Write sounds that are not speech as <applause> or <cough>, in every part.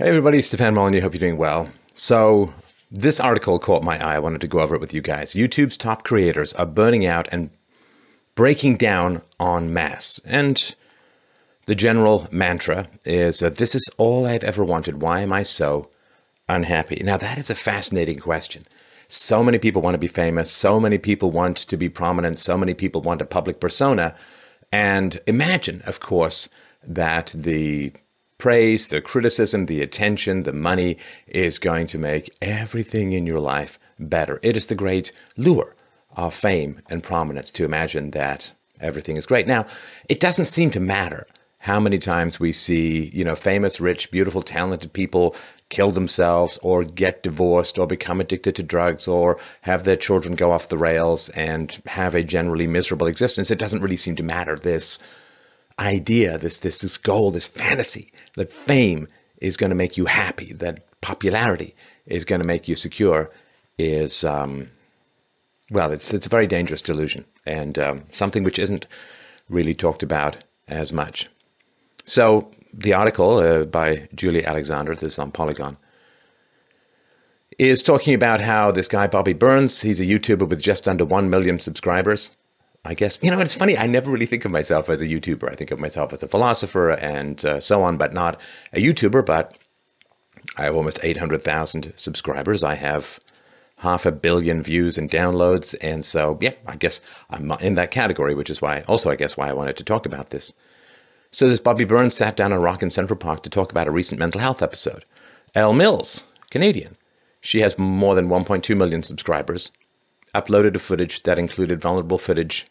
Hey everybody, Stefan Molyneux. Hope you're doing well. So, this article caught my eye. I wanted to go over it with you guys. YouTube's top creators are burning out and breaking down en masse. And the general mantra is This is all I've ever wanted. Why am I so unhappy? Now, that is a fascinating question. So many people want to be famous. So many people want to be prominent. So many people want a public persona. And imagine, of course, that the praise, the criticism, the attention, the money is going to make everything in your life better. It is the great lure of fame and prominence to imagine that everything is great. Now, it doesn't seem to matter how many times we see, you know, famous, rich, beautiful, talented people kill themselves or get divorced or become addicted to drugs or have their children go off the rails and have a generally miserable existence. It doesn't really seem to matter. This idea, this this this goal, this fantasy that fame is going to make you happy, that popularity is going to make you secure, is um, well, it's it's a very dangerous delusion and um, something which isn't really talked about as much. So the article uh, by Julia Alexander, this is on Polygon, is talking about how this guy Bobby Burns, he's a YouTuber with just under one million subscribers. I guess, you know, it's funny. I never really think of myself as a YouTuber. I think of myself as a philosopher and uh, so on, but not a YouTuber. But I have almost 800,000 subscribers. I have half a billion views and downloads. And so, yeah, I guess I'm in that category, which is why, also, I guess, why I wanted to talk about this. So, this Bobby Burns sat down on rock in Central Park to talk about a recent mental health episode. Elle Mills, Canadian. She has more than 1.2 million subscribers uploaded a footage that included vulnerable footage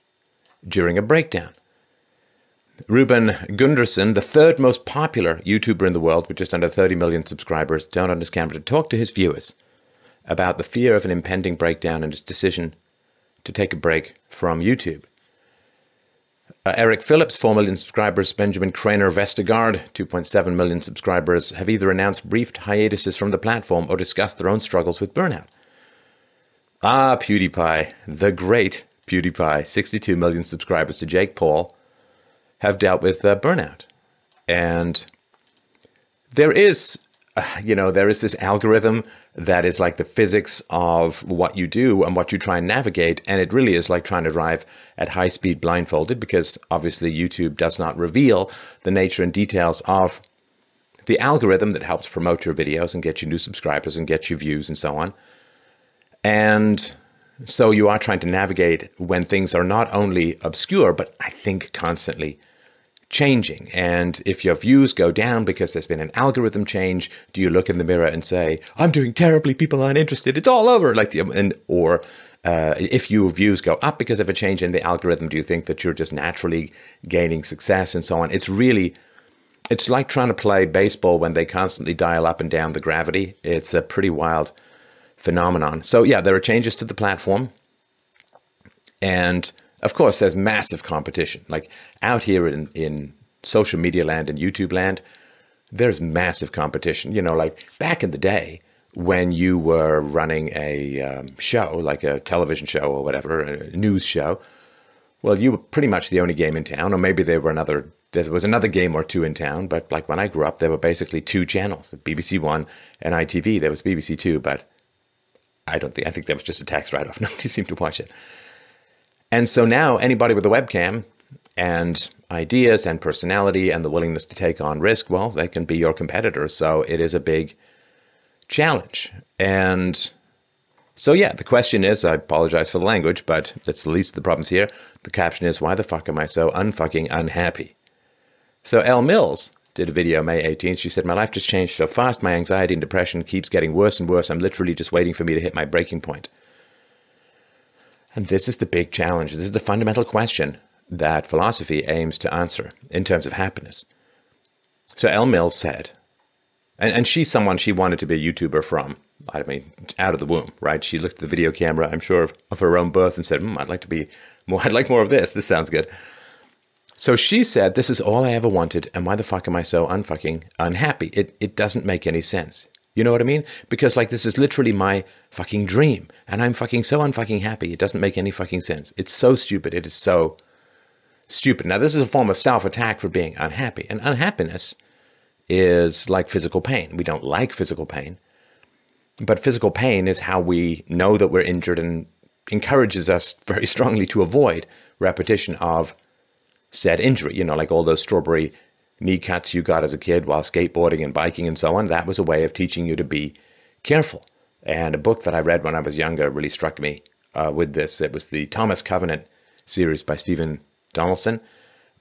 during a breakdown. Ruben Gundersen, the third most popular YouTuber in the world with just under 30 million subscribers, turned on his camera to talk to his viewers about the fear of an impending breakdown and his decision to take a break from YouTube. Uh, Eric Phillips, 4 million subscribers, Benjamin Crainer Vestergaard, 2.7 million subscribers, have either announced brief hiatuses from the platform or discussed their own struggles with burnout. Ah, PewDiePie, the great PewDiePie, 62 million subscribers to Jake Paul, have dealt with uh, burnout. And there is, uh, you know, there is this algorithm that is like the physics of what you do and what you try and navigate. And it really is like trying to drive at high speed blindfolded because obviously YouTube does not reveal the nature and details of the algorithm that helps promote your videos and get you new subscribers and get you views and so on. And so you are trying to navigate when things are not only obscure, but I think constantly changing. And if your views go down because there's been an algorithm change, do you look in the mirror and say, I'm doing terribly, people aren't interested, it's all over? Like the, and, or uh, if your views go up because of a change in the algorithm, do you think that you're just naturally gaining success and so on? It's really, it's like trying to play baseball when they constantly dial up and down the gravity. It's a pretty wild phenomenon. So, yeah, there are changes to the platform. And of course, there's massive competition. Like out here in, in social media land and YouTube land, there's massive competition. You know, like back in the day when you were running a um, show, like a television show or whatever, a news show, well, you were pretty much the only game in town, or maybe there were another. There was another game or two in town, but like when I grew up, there were basically two channels: BBC One and ITV. There was BBC Two, but I don't think I think that was just a tax write off. <laughs> Nobody seemed to watch it. And so now anybody with a webcam and ideas and personality and the willingness to take on risk, well, they can be your competitors. So it is a big challenge. And so yeah, the question is, I apologize for the language, but that's the least of the problems here. The caption is, why the fuck am I so unfucking unhappy? So Elle Mills did a video May 18th. She said, My life just changed so fast. My anxiety and depression keeps getting worse and worse. I'm literally just waiting for me to hit my breaking point. And this is the big challenge. This is the fundamental question that philosophy aims to answer in terms of happiness. So Elle Mills said, and, and she's someone she wanted to be a YouTuber from, I mean, out of the womb, right? She looked at the video camera, I'm sure, of, of her own birth and said, mm, I'd like to be more, <laughs> I'd like more of this. This sounds good. So she said, This is all I ever wanted, and why the fuck am I so unfucking unhappy? It, it doesn't make any sense. You know what I mean? Because, like, this is literally my fucking dream, and I'm fucking so unfucking happy. It doesn't make any fucking sense. It's so stupid. It is so stupid. Now, this is a form of self attack for being unhappy, and unhappiness is like physical pain. We don't like physical pain, but physical pain is how we know that we're injured and encourages us very <laughs> strongly to avoid repetition of said injury. You know, like all those strawberry knee cuts you got as a kid while skateboarding and biking and so on. That was a way of teaching you to be careful. And a book that I read when I was younger really struck me uh, with this. It was the Thomas Covenant series by Stephen Donaldson.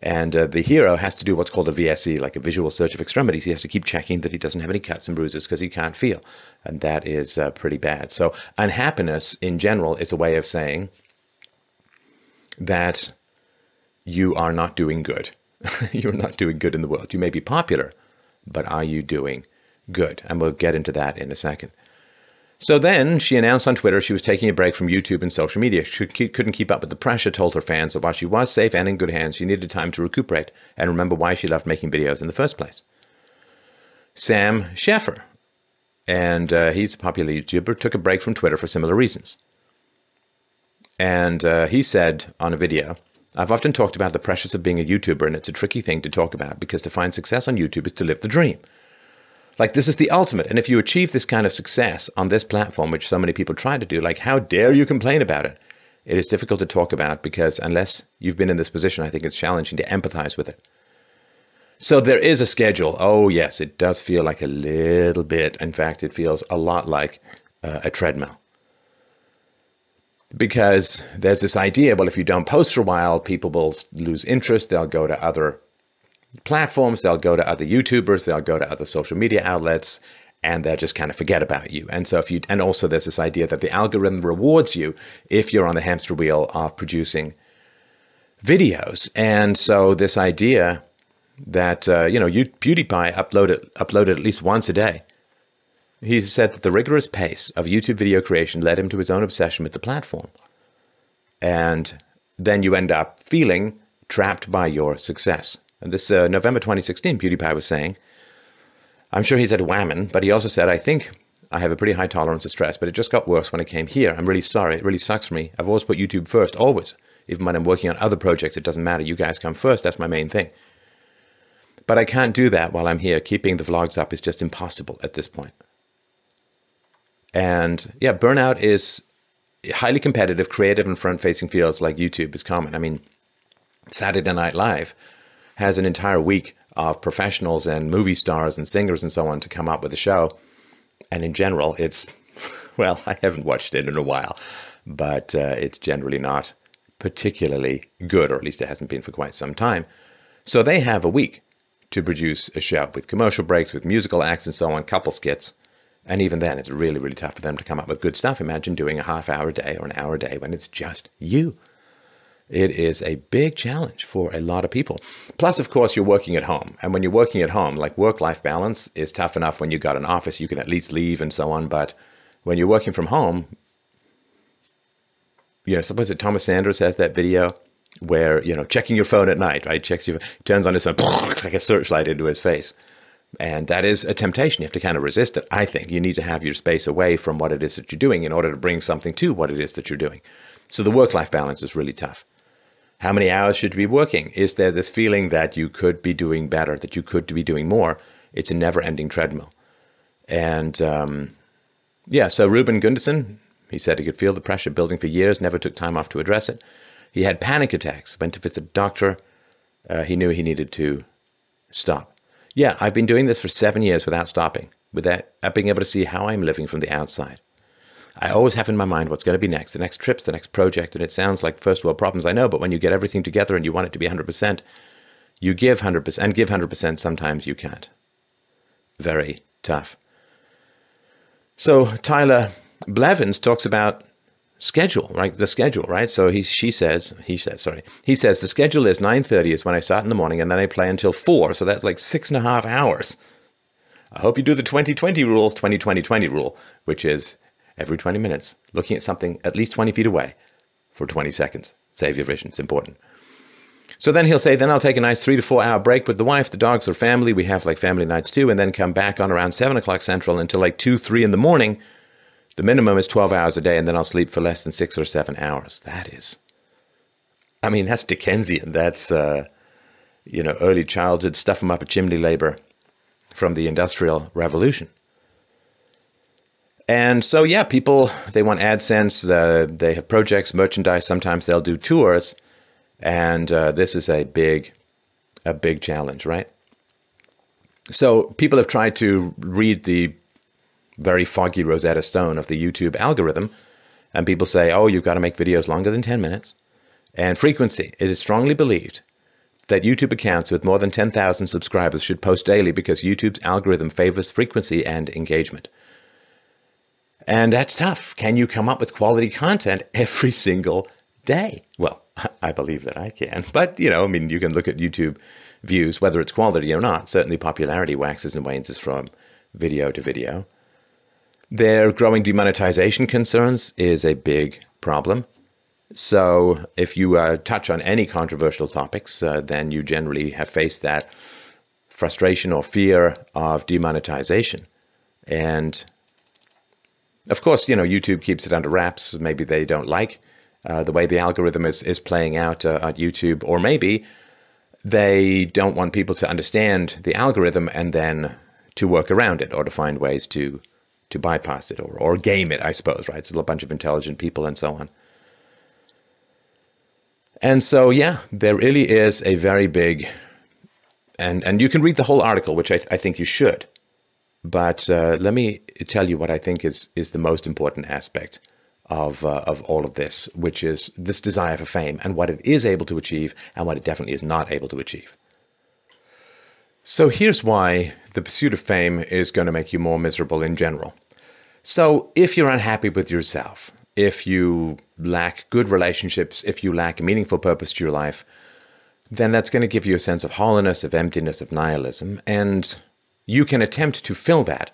And uh, the hero has to do what's called a VSE, like a visual search of extremities. He has to keep checking that he doesn't have any cuts and bruises because he can't feel. And that is uh, pretty bad. So, unhappiness in general is a way of saying that you are not doing good. <laughs> You're not doing good in the world. You may be popular, but are you doing good? And we'll get into that in a second. So then she announced on Twitter she was taking a break from YouTube and social media. She couldn't keep up with the pressure, told her fans that while she was safe and in good hands, she needed time to recuperate and remember why she loved making videos in the first place. Sam Sheffer, and uh, he's a popular YouTuber, took a break from Twitter for similar reasons. And uh, he said on a video, I've often talked about the pressures of being a YouTuber, and it's a tricky thing to talk about because to find success on YouTube is to live the dream. Like, this is the ultimate. And if you achieve this kind of success on this platform, which so many people try to do, like, how dare you complain about it? It is difficult to talk about because unless you've been in this position, I think it's challenging to empathize with it. So there is a schedule. Oh, yes, it does feel like a little bit. In fact, it feels a lot like uh, a treadmill. Because there's this idea well, if you don't post for a while, people will lose interest. They'll go to other platforms, they'll go to other YouTubers, they'll go to other social media outlets, and they'll just kind of forget about you. And so if you, and also there's this idea that the algorithm rewards you if you're on the hamster wheel of producing videos. And so this idea that uh, you know, you, PewDiePie uploaded uploaded at least once a day. He said that the rigorous pace of YouTube video creation led him to his own obsession with the platform. And then you end up feeling trapped by your success. And this uh, November 2016, PewDiePie was saying, I'm sure he said whammon, but he also said, I think I have a pretty high tolerance of stress, but it just got worse when I came here. I'm really sorry. It really sucks for me. I've always put YouTube first, always. Even when I'm working on other projects, it doesn't matter. You guys come first. That's my main thing. But I can't do that while I'm here. Keeping the vlogs up is just impossible at this point. And yeah, burnout is highly competitive, creative, and front facing fields like YouTube is common. I mean, Saturday Night Live has an entire week of professionals and movie stars and singers and so on to come up with a show. And in general, it's, <laughs> well, I haven't watched it in a while, but uh, it's generally not particularly good, or at least it hasn't been for quite some time. So they have a week to produce a show with commercial breaks, with musical acts and so on, couple skits. And even then, it's really, really tough for them to come up with good stuff. Imagine doing a half hour a day or an hour a day when it's just you. It is a big challenge for a lot of people. Plus, of course, you're working at home. And when you're working at home, like work life balance is tough enough when you've got an office, you can at least leave and so on. But when you're working from home, you know, suppose that Thomas Sanders has that video where, you know, checking your phone at night, right? Checks your, turns on his phone, <laughs> like a searchlight into his face. And that is a temptation. You have to kind of resist it. I think you need to have your space away from what it is that you're doing in order to bring something to what it is that you're doing. So the work life balance is really tough. How many hours should you be working? Is there this feeling that you could be doing better, that you could be doing more? It's a never ending treadmill. And um, yeah, so Ruben Gundersen, he said he could feel the pressure building for years, never took time off to address it. He had panic attacks, went to visit a doctor. Uh, he knew he needed to stop. Yeah, I've been doing this for seven years without stopping, without uh, being able to see how I'm living from the outside. I always have in my mind what's going to be next, the next trips, the next project, and it sounds like first world problems, I know, but when you get everything together and you want it to be 100%, you give 100% and give 100%, sometimes you can't. Very tough. So Tyler Blevins talks about schedule, right? The schedule, right? So he, she says, he says, sorry, he says the schedule is 9.30 is when I start in the morning and then I play until 4, so that's like six and a half hours. I hope you do the 2020 rule, 2020 rule, which is every 20 minutes, looking at something at least 20 feet away for 20 seconds. Save your vision, it's important. So then he'll say, then I'll take a nice three to four hour break with the wife, the dogs, or family. We have like family nights too, and then come back on around seven o'clock central until like two, three in the morning. The minimum is 12 hours a day, and then I'll sleep for less than six or seven hours. That is, I mean, that's Dickensian. That's, uh, you know, early childhood, stuff them up a chimney labor from the Industrial Revolution. And so, yeah, people, they want AdSense, uh, they have projects, merchandise, sometimes they'll do tours. And uh, this is a big, a big challenge, right? So people have tried to read the very foggy Rosetta Stone of the YouTube algorithm, and people say, oh, you've got to make videos longer than 10 minutes. And frequency. It is strongly believed that YouTube accounts with more than 10,000 subscribers should post daily because YouTube's algorithm favors frequency and engagement. And that's tough. Can you come up with quality content every single day? Well, <laughs> I believe that I can. But, you know, I mean, you can look at YouTube views, whether it's quality or not. Certainly, popularity waxes and wanes from video to video. Their growing demonetization concerns is a big problem. So, if you uh, touch on any controversial topics, uh, then you generally have faced that frustration or fear of demonetization. And of course, you know, YouTube keeps it under wraps. Maybe they don't like uh, the way the algorithm is, is playing out uh, at YouTube, or maybe they don't want people to understand the algorithm and then to work around it or to find ways to to bypass it or, or game it, I suppose, right? It's a bunch of intelligent people and so on. And so, yeah, there really is a very big, and, and you can read the whole article, which I, I think you should. But uh, let me tell you what I think is, is the most important aspect of uh, of all of this, which is this desire for fame and what it is able to achieve and what it definitely is not able to achieve. So here's why the pursuit of fame is going to make you more miserable in general. So if you're unhappy with yourself, if you lack good relationships, if you lack a meaningful purpose to your life, then that's going to give you a sense of hollowness, of emptiness, of nihilism, and you can attempt to fill that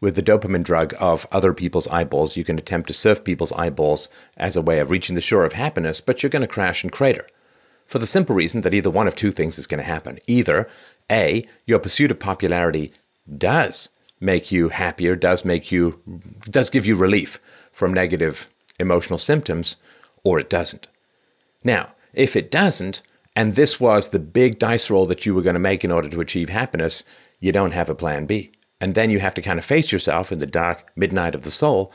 with the dopamine drug of other people's eyeballs, you can attempt to surf people's eyeballs as a way of reaching the shore of happiness, but you're going to crash and crater. For the simple reason that either one of two things is going to happen. Either, A, your pursuit of popularity does make you happier, does make you, does give you relief from negative emotional symptoms, or it doesn't. Now, if it doesn't, and this was the big dice roll that you were going to make in order to achieve happiness, you don't have a plan B. And then you have to kind of face yourself in the dark midnight of the soul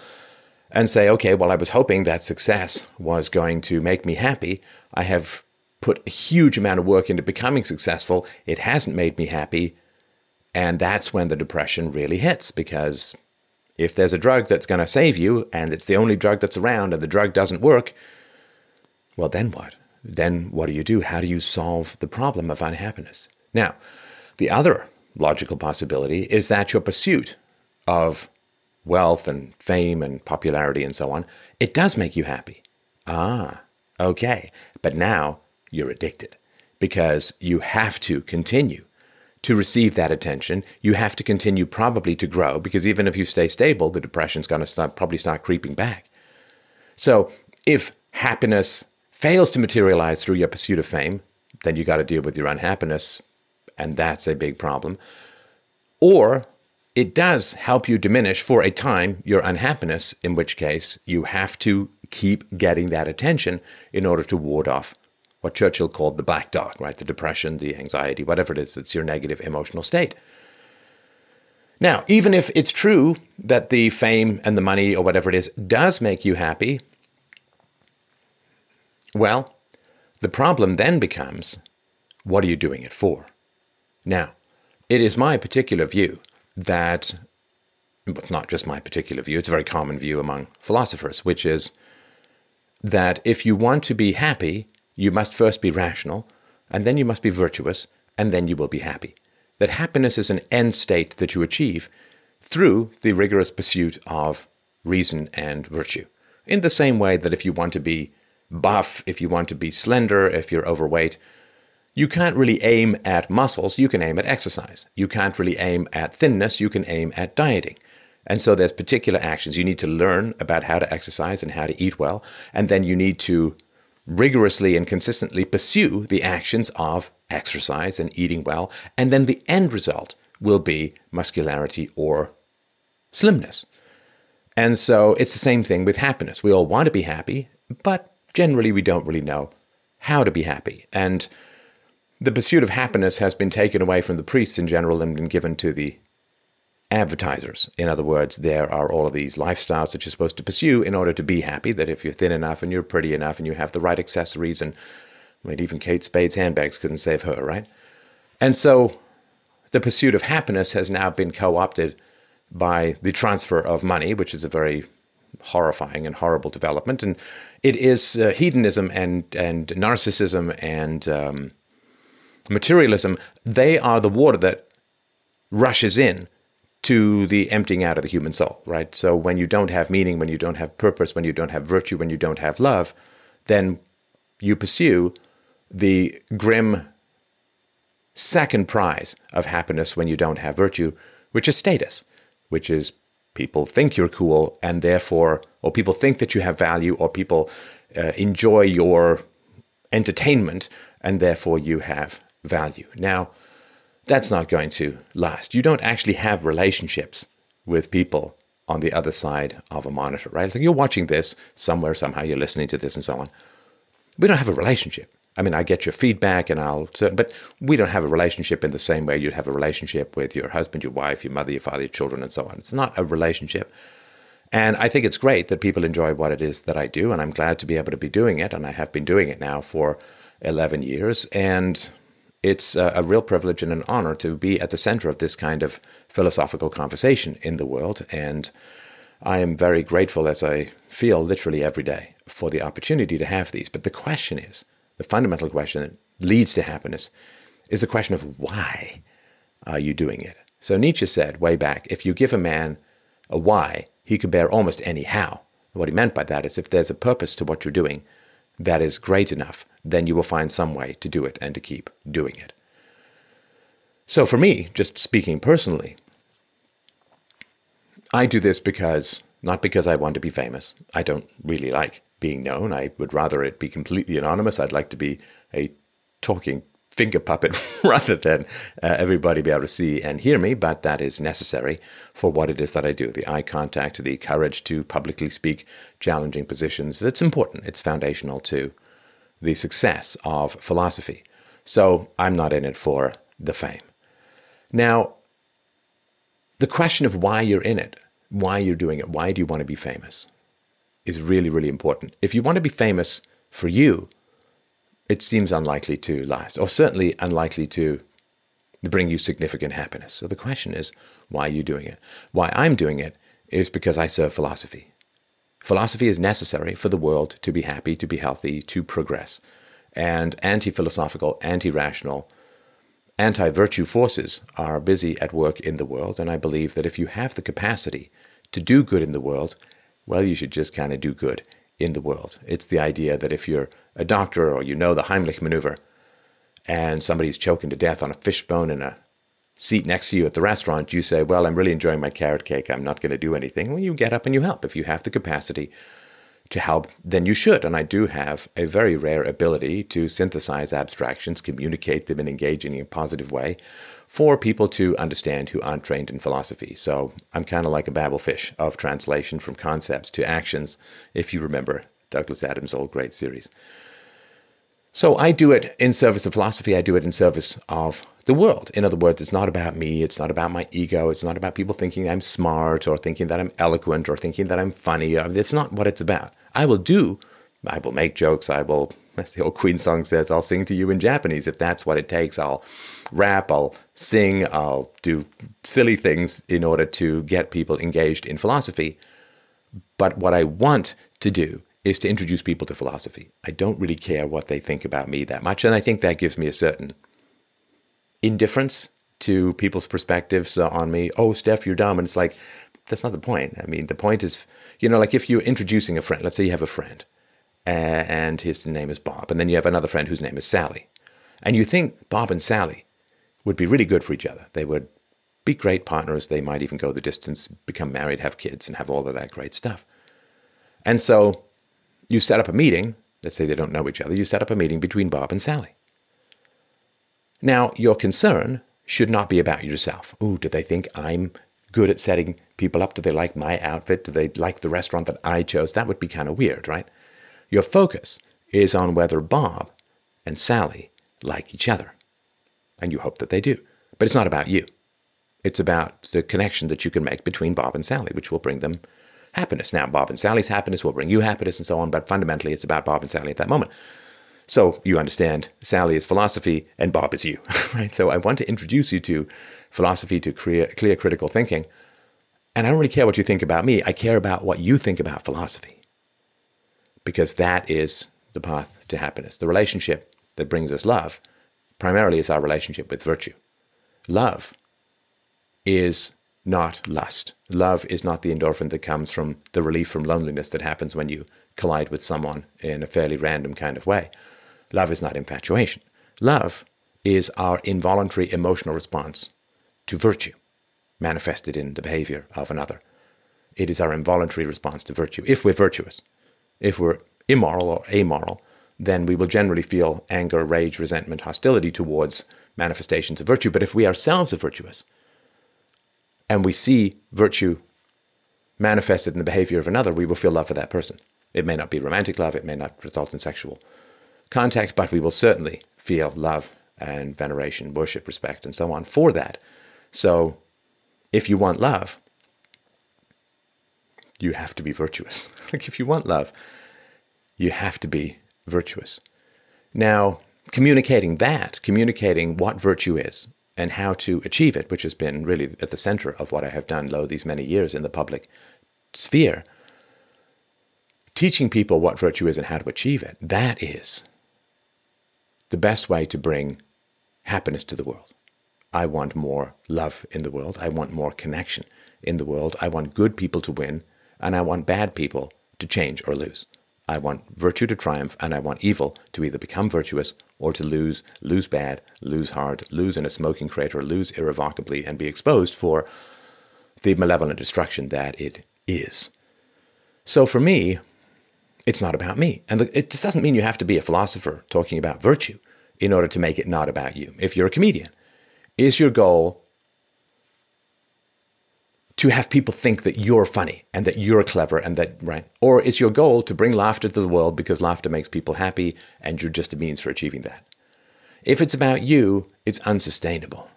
and say, okay, well, I was hoping that success was going to make me happy. I have put a huge amount of work into becoming successful. It hasn't made me happy. And that's when the depression really hits because if there's a drug that's going to save you and it's the only drug that's around and the drug doesn't work, well, then what? Then what do you do? How do you solve the problem of unhappiness? Now, the other logical possibility is that your pursuit of wealth and fame and popularity and so on, it does make you happy. Ah, okay. But now you're addicted because you have to continue to receive that attention. You have to continue probably to grow because even if you stay stable, the depression's going to start, probably start creeping back. So if happiness fails to materialize through your pursuit of fame, then you got to deal with your unhappiness and that's a big problem. Or it does help you diminish for a time your unhappiness, in which case you have to keep getting that attention in order to ward off what Churchill called the black dog, right? The depression, the anxiety, whatever it is, it's your negative emotional state. Now, even if it's true that the fame and the money or whatever it is does make you happy, well, the problem then becomes what are you doing it for? Now, it is my particular view that, but not just my particular view, it's a very common view among philosophers, which is that if you want to be happy, you must first be rational, and then you must be virtuous, and then you will be happy. That happiness is an end state that you achieve through the rigorous pursuit of reason and virtue. In the same way that if you want to be buff, if you want to be slender, if you're overweight, you can't really aim at muscles, you can aim at exercise. You can't really aim at thinness, you can aim at dieting. And so there's particular actions. You need to learn about how to exercise and how to eat well, and then you need to rigorously and consistently pursue the actions of exercise and eating well, and then the end result will be muscularity or slimness. And so it's the same thing with happiness. We all want to be happy, but generally we don't really know how to be happy. And the pursuit of happiness has been taken away from the priests in general and been given to the advertisers. In other words, there are all of these lifestyles that you're supposed to pursue in order to be happy. That if you're thin enough and you're pretty enough and you have the right accessories, and I mean, even Kate Spade's handbags couldn't save her, right? And so the pursuit of happiness has now been co opted by the transfer of money, which is a very horrifying and horrible development. And it is uh, hedonism and, and narcissism and um, materialism. They are the water that rushes in to the emptying out of the human soul, right? So when you don't have meaning, when you don't have purpose, when you don't have virtue, when you don't have love, then you pursue the grim second prize of happiness when you don't have virtue, which is status, which is people think you're cool and therefore, or people think that you have value, or people uh, enjoy your entertainment and therefore you have value. Now, that's not going to last. You don't actually have relationships with people on the other side of a monitor, right? Like you're watching this somewhere, somehow you're listening to this and so on. We don't have a relationship. I mean, I get your feedback and I'll, but we don't have a relationship in the same way you'd have a relationship with your husband, your wife, your mother, your father, your children, and so on. It's not a relationship. And I think it's great that people enjoy what it is that I do, and I'm glad to be able to be doing it. And I have been doing it now for 11 years. And it's a, real privilege and an honor to be at the center of this kind of philosophical conversation in the world. And I am very grateful, as I feel literally every day, for the opportunity to have these. But the question is the fundamental question that leads to happiness is the question of why are you doing it? So Nietzsche said way back if you give a man a why, he can bear almost any how. What he meant by that is if there's a purpose to what you're doing that is great enough, then you will find some way to do it and to keep doing it. So, for me, just speaking personally, I do this because, not because I want to be famous. I don't really like being known. I would rather it be completely anonymous. I'd like to be a talking finger puppet <laughs> rather than uh, everybody be able to see and hear me, but that is necessary for what it is that I do. The eye contact, the courage to publicly speak challenging positions, it's important. It's foundational to the success of philosophy. So I'm not in it for the fame. Now, the question of why you're in it, why you're doing it, why do you want to be famous, is really, really important. If you want to be famous for you, it seems unlikely to last, or certainly unlikely to bring you significant happiness. So the question is, why are you doing it? Why I'm doing it is because I serve philosophy. Philosophy is necessary for the world to be happy, to be healthy, to progress. And anti philosophical, anti rational, anti virtue forces are busy at work in the world. And I believe that if you have the capacity to do good in the world, well, you should just kind of do good in the world. It's the idea that if you're a doctor or you know the Heimlich maneuver and somebody's choking to death on a fishbone in a seat next to you at the restaurant, you say, Well, I'm really enjoying my carrot cake. I'm not going to do anything. Well, you get up and you help. If you have the capacity to help, then you should. And I do have a very rare ability to synthesize abstractions, communicate them, and engage in a positive way for people to understand who aren't trained in philosophy. So I'm kind of like a Babel fish of translation from concepts to actions, if you remember Douglas Adams' old great series. So I do it in service of philosophy, I do it in service of the world. In other words, it's not about me, it's not about my ego, it's not about people thinking I'm smart or thinking that I'm eloquent or thinking that I'm funny. Uh, it's not what it's about. I will do, I will make jokes, I will, <laughs> as the old Queen song says, I'll sing to you in Japanese if that's what it takes. I'll rap, I'll sing, I'll do silly things in order to get people engaged in philosophy. But what I want to do is to introduce people to philosophy. I don't really care what they think about me that much, and I think that gives me a certain indifference to people's perspectives on me. Oh, Steph, you're dumb. And it's like, that's not the point. I mean, the point is, you know, like if you're introducing a friend, let's say you have a friend and his name is Bob, and then you have another friend whose name is Sally. And you think Bob and Sally would be really good for each other. They would be great partners. They might even go the distance, become married, have kids, and have all of that great stuff. And so you set up a meeting. Let's say they don't know each other. You set up a meeting between Bob and Sally. Now, your concern should not be about yourself. Ooh, do they think I'm good at setting people up? Do they like my outfit? Do they like the restaurant that I chose? That would be kind of weird, right? Your focus is on whether Bob and Sally like each other. and you hope that they do. But it's not about you. It's about the connection that you can make between Bob and Sally, which will bring them happiness. Now, Bob and Sally's happiness will bring you happiness and so on, but fundamentally it's about Bob and Sally at that moment. So you understand Sally is philosophy and Bob is you, <laughs> right? So I want to introduce you to philosophy, to clear, clear critical thinking. And I don't really care what you think about me. I care about what you think about philosophy. Because that is the path to happiness. The relationship that brings us love primarily is our relationship with virtue. Love is not lust. Love is not the endorphin that comes from the relief from loneliness that happens when you collide with someone in a fairly random kind of way. Love is not infatuation. Love is our involuntary emotional response to virtue manifested in the behavior of another. It is our involuntary response to virtue. If we're virtuous, if we're immoral or amoral, then we will generally feel anger, rage, resentment, hostility towards manifestations of virtue. But if we ourselves are virtuous, and we see virtue manifested in the behavior of another, we will feel love for that person. It may not be romantic love, it may not result in sexual contact, but we will certainly feel love and veneration, worship, respect, and so on for that. So, if you want love, you have to be virtuous. <laughs> like, if you want love, you have to be virtuous. Now, communicating that, communicating what virtue is, and how to achieve it, which has been really at the center of what I have done, lo, these many years in the public sphere. Teaching people what virtue is and how to achieve it, that is the best way to bring happiness to the world. I want more love in the world. I want more connection in the world. I want good people to win, and I want bad people to change or lose. I want virtue to triumph, and I want evil to either become virtuous or to lose, lose bad, lose hard, lose in a smoking crater, lose irrevocably, and be exposed for the malevolent destruction that it is. So for me, it's not about me. And it just doesn't mean you have to be a philosopher talking about virtue in order to make it not about you. If you're a comedian, is your goal to have people think that you're funny and that you're clever and that, right? Or is your goal to bring laughter to the world because laughter makes people happy and you're just a means for achieving that? If it's about you, it's unsustainable.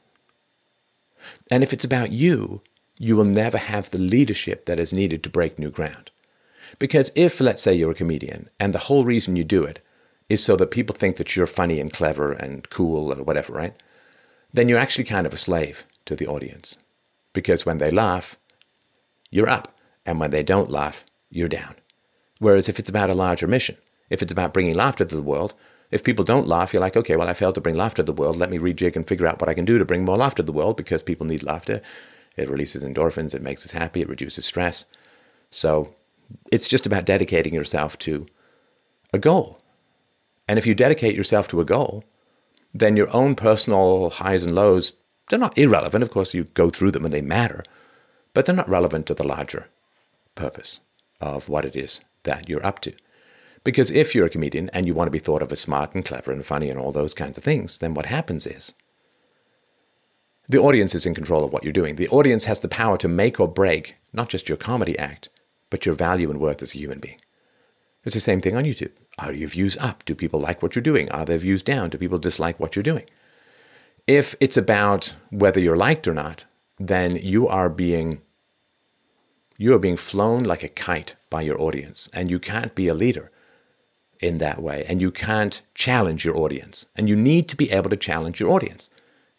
And if it's about you, you will never have the leadership that is needed to break new ground. Because if, let's say, you're a comedian and the whole reason you do it is so that people think that you're funny and clever and cool or whatever, right? Then you're actually kind of a slave to the audience because when they laugh, you're up, and when they don't laugh, you're down. Whereas if it's about a larger mission, if it's about bringing laughter to the world, if people don't laugh, you're like, okay, well, I failed to bring laughter to the world. Let me rejig and figure out what I can do to bring more laughter to the world because people need laughter. It releases endorphins, it makes us happy, it reduces stress. So it's just about dedicating yourself to a goal. And if you dedicate yourself to a goal, then your own personal highs and lows they're not irrelevant. Of course, you go through them and they matter, but they're not relevant to the larger purpose of what it is that you're up to. Because if you're a comedian and you want to be thought of as smart and clever and funny and all those kinds of things, then what happens is the audience is in control of what you're doing. The audience has the power to make or break not just your comedy act, but your value and worth as a human being. It's the same thing on YouTube. Are your views up? Do people like what you're doing? Are their views down? Do people dislike what you're doing? If it's about whether you're liked or not, then you are being you are being flown like a kite by your audience. And you can't be a leader in that way. And you can't challenge your audience. And you need to be able to challenge your audience.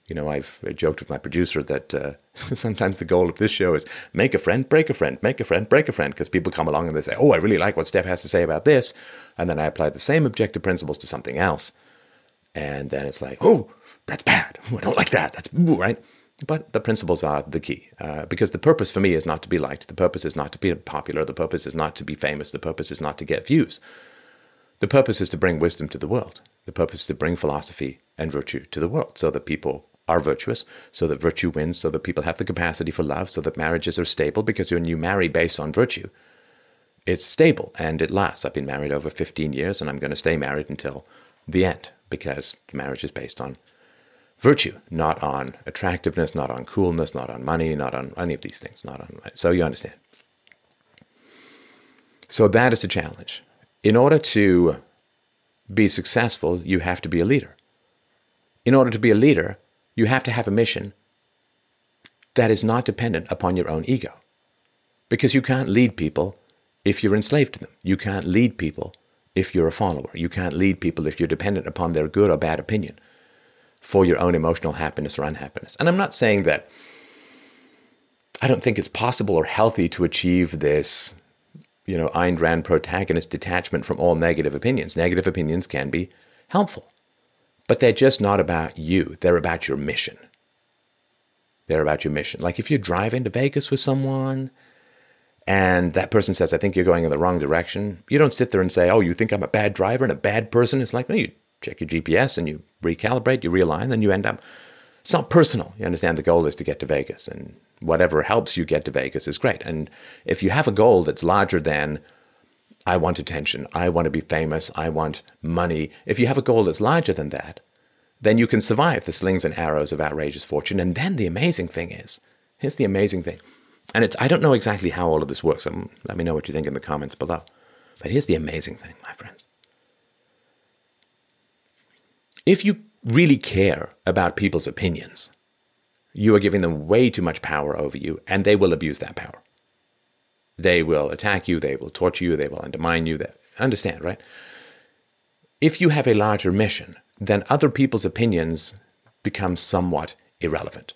You know i've joked with my producer that uh, <laughs> sometimes the goal of this show is make a friend break a friend make a friend break a friend because people come along and they say oh i really like what steph has to say about this. And then i apply the same objective principles to something else. And then it's like oh that's bad. <laughs> I don't like that. That's right. But the principles are the key uh, because the purpose for me is not to be liked. The purpose is not to be popular. The purpose is not to be famous. The purpose is not to get views. The purpose is to bring wisdom to the world. The purpose is to bring philosophy and virtue to the world so that people are virtuous, so that virtue wins, so that people have the capacity for love, so that marriages are stable because when you marry based on virtue, it's stable and it lasts. I've been married over 15 years and I'm going to stay married until the end because marriage is based on virtue, not on attractiveness, not on coolness, not on money, not on any of these things, not on. So you understand. So that is the challenge. In order to be successful, you have to be a leader. In order to be a leader, you have to have a mission that is not dependent upon your own ego. Because you can't lead people if you're enslaved to them. You can't lead people if you're a follower. You can't lead people if you're dependent upon their good or bad opinion for your own emotional happiness or unhappiness. And I'm not saying that I don't think it's possible or healthy to achieve this, you know, Ayn Rand protagonist detachment from all negative opinions. Negative opinions can be helpful, but they're just not about you. They're about your mission. They're about your mission. Like if you drive into Vegas with someone and that person says, I think you're going in the wrong direction, you don't sit there and say, Oh, you think I'm a bad driver and a bad person? It's like, no, you check your GPS and you recalibrate, you realign, then you end up. It's not personal. You understand the goal is to get to Vegas, and whatever helps you get to Vegas is great. And if you have a goal that's larger than, I want attention, I want to be famous, I want money, if you have a goal that's larger than that, then you can survive the slings and arrows of outrageous fortune. And then the amazing thing is here's the amazing thing and it's I don't know exactly how all of this works. Um, let me know what you think in the comments below. But here's the amazing thing, my friends. If you really care about people's opinions, you are giving them way too much power over you, and they will abuse that power. They will attack you, they will torture you, they will undermine you. They, understand, right? If you have a larger mission, then other people's opinions become somewhat irrelevant.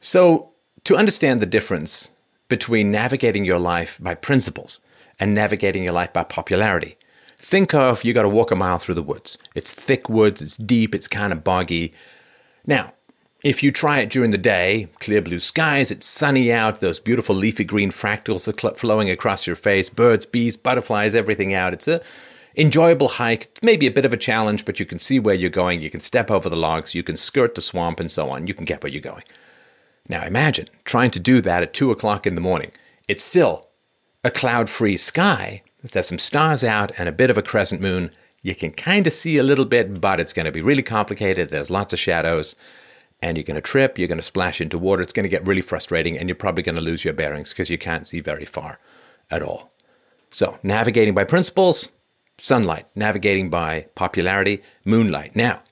So, to understand the difference between navigating your life by principles and navigating your life by popularity. Think of you got to walk a mile through the woods. It's thick woods, it's deep, it's kind of boggy. Now, if you try it during the day, clear blue skies, it's sunny out, those beautiful leafy green fractals are flowing across your face, birds, bees, butterflies, everything out. It's a enjoyable hike, maybe a bit of a challenge, but you can see where you're going. You can step over the logs, you can skirt the swamp, and so on. You can get where you're going. Now imagine trying to do that at 2 o'clock in the morning. It's still a cloud free sky. There's some stars out and a bit of a crescent moon. You can kind of see a little bit, but it's going to be really complicated. There's lots of shadows, and you're going to trip, you're going to splash into water. It's going to get really frustrating, and you're probably going to lose your bearings because you can't see very far at all. So, navigating by principles, sunlight. Navigating by popularity, moonlight. Now,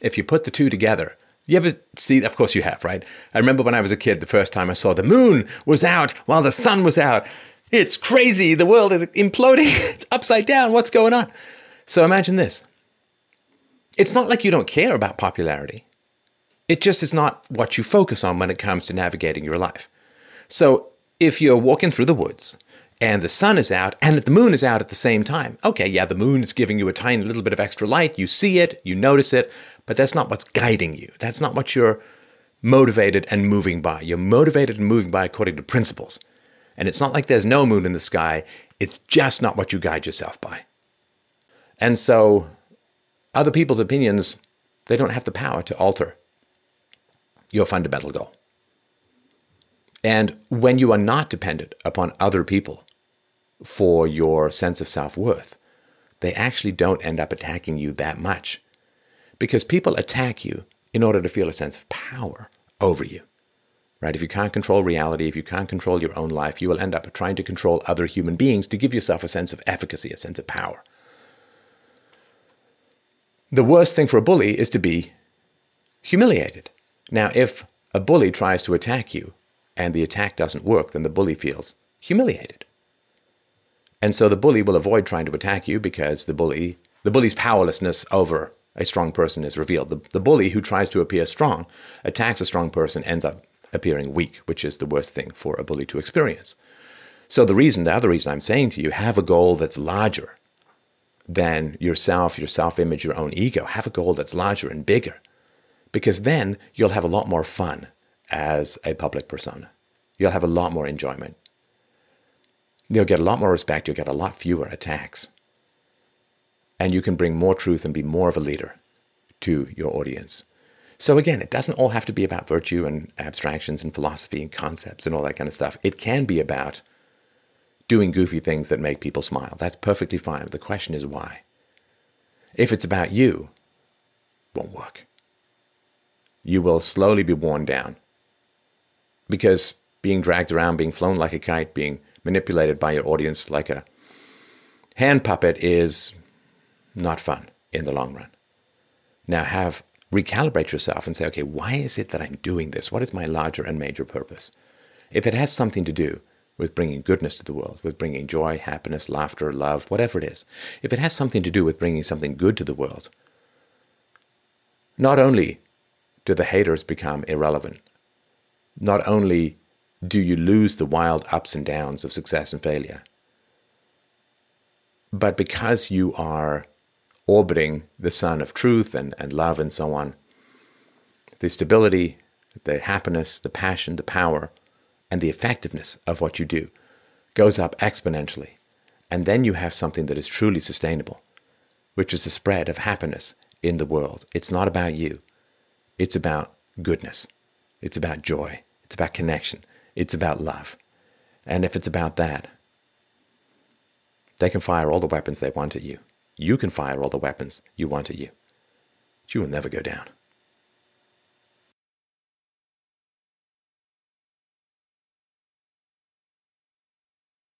if you put the two together, you ever see, of course you have, right? I remember when I was a kid, the first time I saw the moon was out while the sun was out. It's crazy. The world is imploding. <laughs> it's upside down. What's going on? So imagine this. It's not like you don't care about popularity. It just is not what you focus on when it comes to navigating your life. So if you're walking through the woods and the sun is out and the moon is out at the same time, okay, yeah, the moon is giving you a tiny little bit of extra light. You see it, you notice it, but that's not what's guiding you. That's not what you're motivated and moving by. You're motivated and moving by according to principles. And it's not like there's no moon in the sky, it's just not what you guide yourself by. And so, other people's opinions, they don't have the power to alter your fundamental goal. And when you are not dependent upon other people for your sense of self worth, they actually don't end up attacking you that much because people attack you in order to feel a sense of power over you. Right? If you can't control reality, if you can't control your own life, you will end up trying to control other human beings to give yourself a sense of efficacy, a sense of power. The worst thing for a bully is to be humiliated. Now, if a bully tries to attack you and the attack doesn't work, then the bully feels humiliated. And so the bully will avoid trying to attack you because the bully the bully's powerlessness over a strong person is revealed. The, the bully who tries to appear strong attacks a strong person ends up appearing weak, which is the worst thing for a bully to experience. So the reason, the other reason I'm saying to you, have a goal that's larger than yourself, your self-image, your own ego. Have a goal that's larger and bigger. Because then you'll have a lot more fun as a public persona. You'll have a lot more enjoyment. You'll get a lot more respect. You'll get a lot fewer attacks and you can bring more truth and be more of a leader to your audience. So again, it doesn't all have to be about virtue and abstractions and philosophy and concepts and all that kind of stuff. It can be about doing goofy things that make people smile. That's perfectly fine. The question is why. If it's about you, it won't work. You will slowly be worn down because being dragged around, being flown like a kite, being manipulated by your audience like a hand puppet is not fun in the long run. Now, have recalibrate yourself and say, okay, why is it that I'm doing this? What is my larger and major purpose? If it has something to do with bringing goodness to the world, with bringing joy, happiness, laughter, love, whatever it is, if it has something to do with bringing something good to the world, not only do the haters become irrelevant, not only do you lose the wild ups and downs of success and failure, but because you are orbiting the sun of truth and, and love and so on, the stability, the happiness, the passion, the power, and the effectiveness of what you do goes up exponentially. And then you have something that is truly sustainable, which is the spread of happiness in the world. It's not about you, it's about goodness, it's about joy, it's about connection, it's about love. And if it's about that, they can fire all the weapons they want at you. You can fire all the weapons you want at you. But you will never go down.